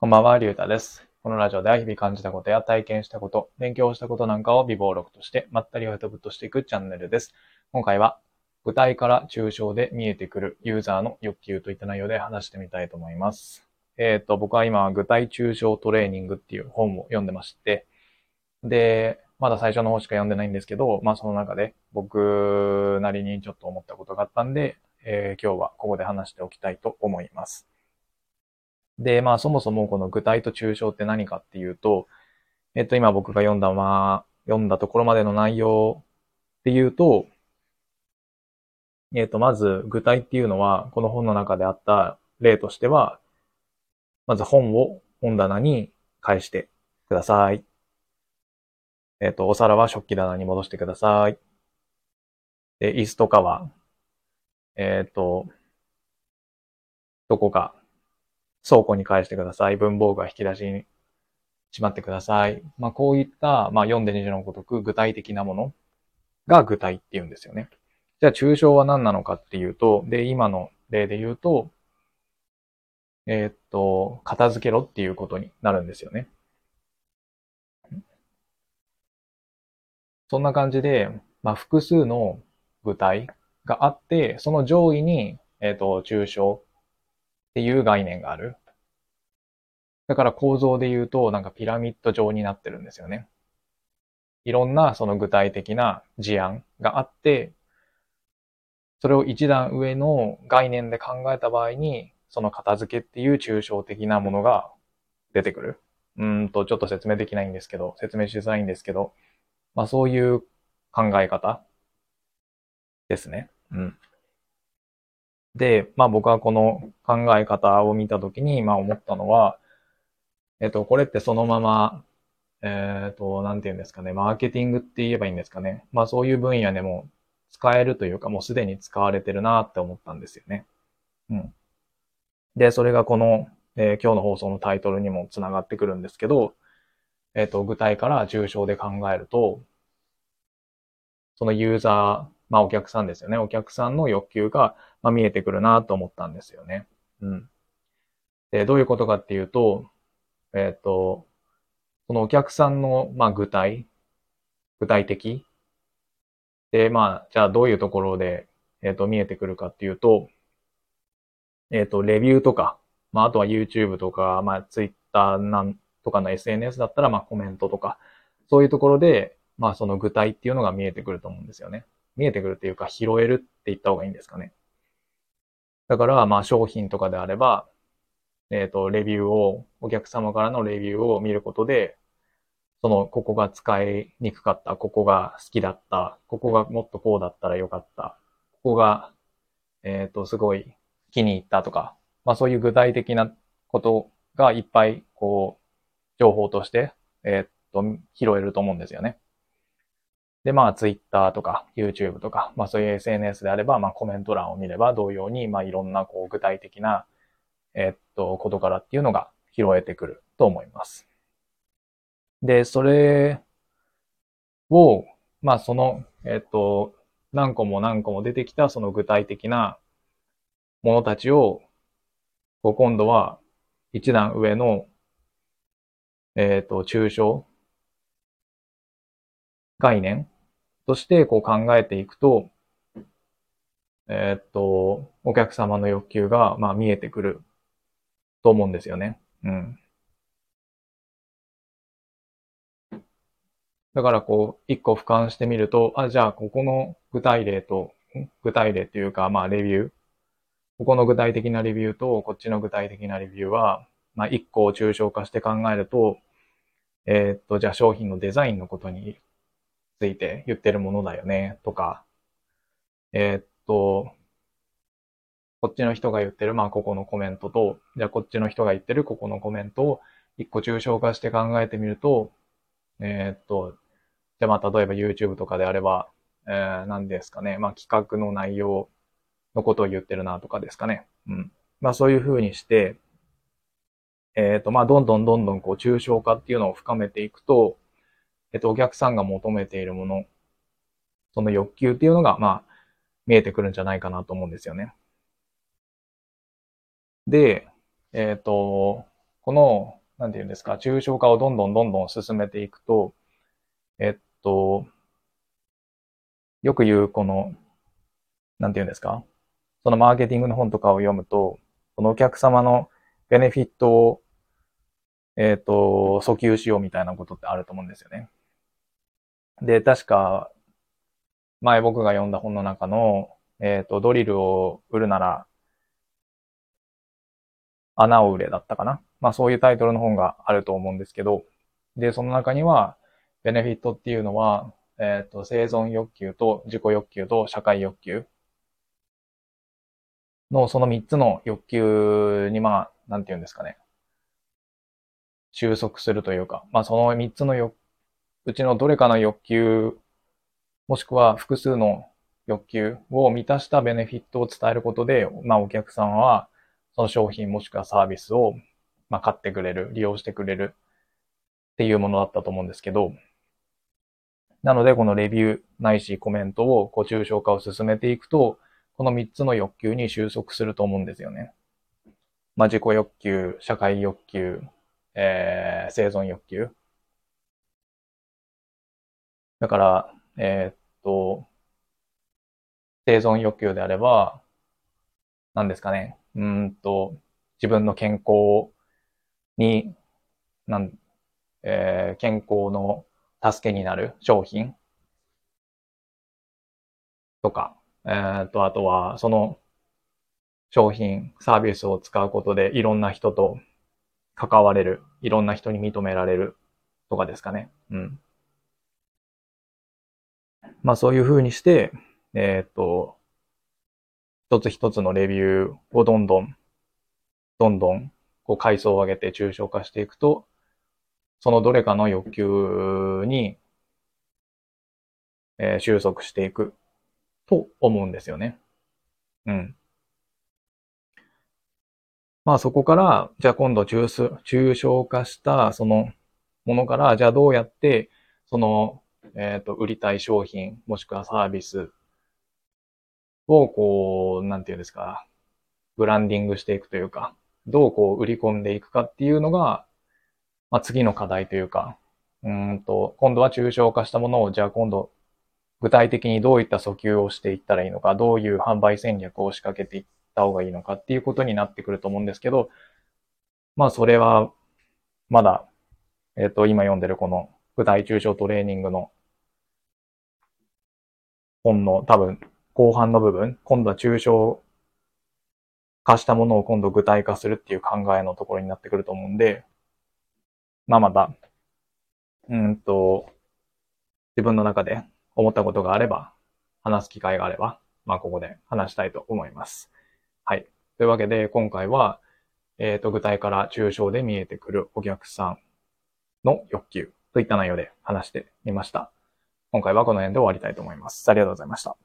こんばんは、りゅうたです。このラジオでは日々感じたことや体験したこと、勉強したことなんかを微暴録としてまったりをぶとしていくチャンネルです。今回は具体から抽象で見えてくるユーザーの欲求といった内容で話してみたいと思います。えっ、ー、と、僕は今、具体抽象トレーニングっていう本を読んでまして、で、まだ最初の方しか読んでないんですけど、まあその中で僕なりにちょっと思ったことがあったんで、えー、今日はここで話しておきたいと思います。で、まあそもそもこの具体と抽象って何かっていうと、えっと今僕が読んだまあ、読んだところまでの内容っていうと、えっとまず具体っていうのは、この本の中であった例としては、まず本を本棚に返してください。えっと、お皿は食器棚に戻してください。で、椅子とかは、えっと、どこか倉庫に返してください。文房具は引き出しにしまってください。まあ、こういった、まあ、読んで二次のごとく具体的なものが具体って言うんですよね。じゃあ、抽象は何なのかっていうと、で、今の例で言うと、えー、っと、片付けろっていうことになるんですよね。そんな感じで、まあ、複数の具体があって、その上位に、えっ、と、抽象っていう概念がある。だから構造で言うと、なんかピラミッド状になってるんですよね。いろんなその具体的な事案があって、それを一段上の概念で考えた場合に、その片付けっていう抽象的なものが出てくる。うんと、ちょっと説明できないんですけど、説明しづらいんですけど、まあそういう考え方ですね。うん。で、まあ僕はこの考え方を見たときに、まあ思ったのは、えっと、これってそのまま、えっと、なんて言うんですかね、マーケティングって言えばいいんですかね。まあそういう分野でも使えるというか、もうすでに使われてるなって思ったんですよね。うん。で、それがこの、えー、今日の放送のタイトルにもつながってくるんですけど、えっと、具体から抽象で考えると、そのユーザー、まあお客さんですよね。お客さんの欲求が、まあ、見えてくるなと思ったんですよね。うん。で、どういうことかっていうと、えっ、ー、と、そのお客さんの、まあ具体、具体的で、まあ、じゃあどういうところで、えっ、ー、と、見えてくるかっていうと、えっ、ー、と、レビューとか、まあ、あとは YouTube とか、まあ、Twitter なんとかの SNS だったら、まあ、コメントとか、そういうところで、まあ、その具体っていうのが見えてくると思うんですよね。見えてくるっていうか拾えるって言った方がいいんですかね。だから、まあ商品とかであれば、えっ、ー、と、レビューを、お客様からのレビューを見ることで、その、ここが使いにくかった、ここが好きだった、ここがもっとこうだったらよかった、ここが、えっ、ー、と、すごい気に入ったとか、まあそういう具体的なことがいっぱい、こう、情報として、えっ、ー、と、拾えると思うんですよね。で、まあ、Twitter とか YouTube とか、まあそういう SNS であれば、まあコメント欄を見れば同様に、まあいろんなこう具体的な、えっと、ことからっていうのが拾えてくると思います。で、それを、まあその、えっと、何個も何個も出てきたその具体的なものたちを、こう今度は一段上の、えっと、抽象概念としてこう考えていくと、え、っと、お客様の欲求が、まあ、見えてくると思うんですよね。うん。だからこう、一個俯瞰してみると、あ、じゃあ、ここの具体例と、具体例というか、まあ、レビュー。ここの具体的なレビューと、こっちの具体的なレビューは、まあ、一個を抽象化して考えると、えー、っと、じゃあ商品のデザインのことについて言ってるものだよね、とか、えー、っと、こっちの人が言ってる、まあ、ここのコメントと、じゃあこっちの人が言ってるここのコメントを一個抽象化して考えてみると、えー、っと、じゃあまあ、例えば YouTube とかであれば、えー、何ですかね、まあ、企画の内容のことを言ってるなとかですかね。うん。まあ、そういうふうにして、えっ、と、まあ、どんどんどんどんこう、抽象化っていうのを深めていくと、えっと、お客さんが求めているもの、その欲求っていうのが、まあ、見えてくるんじゃないかなと思うんですよね。で、えっ、と、このなんていうんですか、抽象化をどんどんどんどん進めていくと、えっと、よく言うこの、なんていうんですか、そのマーケティングの本とかを読むと、このお客様のベネフィットを、えっ、と、訴求しようみたいなことってあると思うんですよね。で、確か、前僕が読んだ本の中の、えっ、と、ドリルを売るなら、穴を売れだったかな。まあそういうタイトルの本があると思うんですけど、で、その中には、ベネフィットっていうのは、えっ、と、生存欲求と自己欲求と社会欲求のその三つの欲求に、まあ、なんて言うんですかね。収束するというか、まあその三つの欲、うちのどれかの欲求、もしくは複数の欲求を満たしたベネフィットを伝えることで、まあお客さんはその商品もしくはサービスを、まあ、買ってくれる、利用してくれるっていうものだったと思うんですけど、なのでこのレビューないしコメントをこう抽象化を進めていくと、この3つの欲求に収束すると思うんですよね。まあ、自己欲求、社会欲求、えー、生存欲求。だから、えー、っと、生存欲求であれば、何ですかね。うんと、自分の健康に、なん、えー、健康の助けになる商品とか、えっと、あとは、その商品、サービスを使うことでいろんな人と関われる、いろんな人に認められるとかですかね。うん。まあそういうふうにして、えっ、と、一つ一つのレビューをどんどん、どんどん、こう階層を上げて抽象化していくと、そのどれかの欲求に、えー、収束していくと思うんですよね。うん。まあそこから、じゃあ今度抽抽象化したそのものから、じゃあどうやってその、えっ、ー、と、売りたい商品、もしくはサービスをこう、なんていうんですか、ブランディングしていくというか、どうこう売り込んでいくかっていうのが、まあ次の課題というか、うんと、今度は抽象化したものを、じゃあ今度具体的にどういった訴求をしていったらいいのか、どういう販売戦略を仕掛けていった方がいいのかっていうことになってくると思うんですけど、まあそれは、まだ、えっ、ー、と、今読んでるこの具体抽象トレーニングの本の多分後半の部分、今度は抽象化したものを今度具体化するっていう考えのところになってくると思うんで、まあまた、うんと、自分の中で思ったことがあれば、話す機会があれば、まあ、ここで話したいと思います。はい。というわけで、今回は、えっ、ー、と、具体から抽象で見えてくるお客さんの欲求といった内容で話してみました。今回はこの辺で終わりたいと思います。ありがとうございました。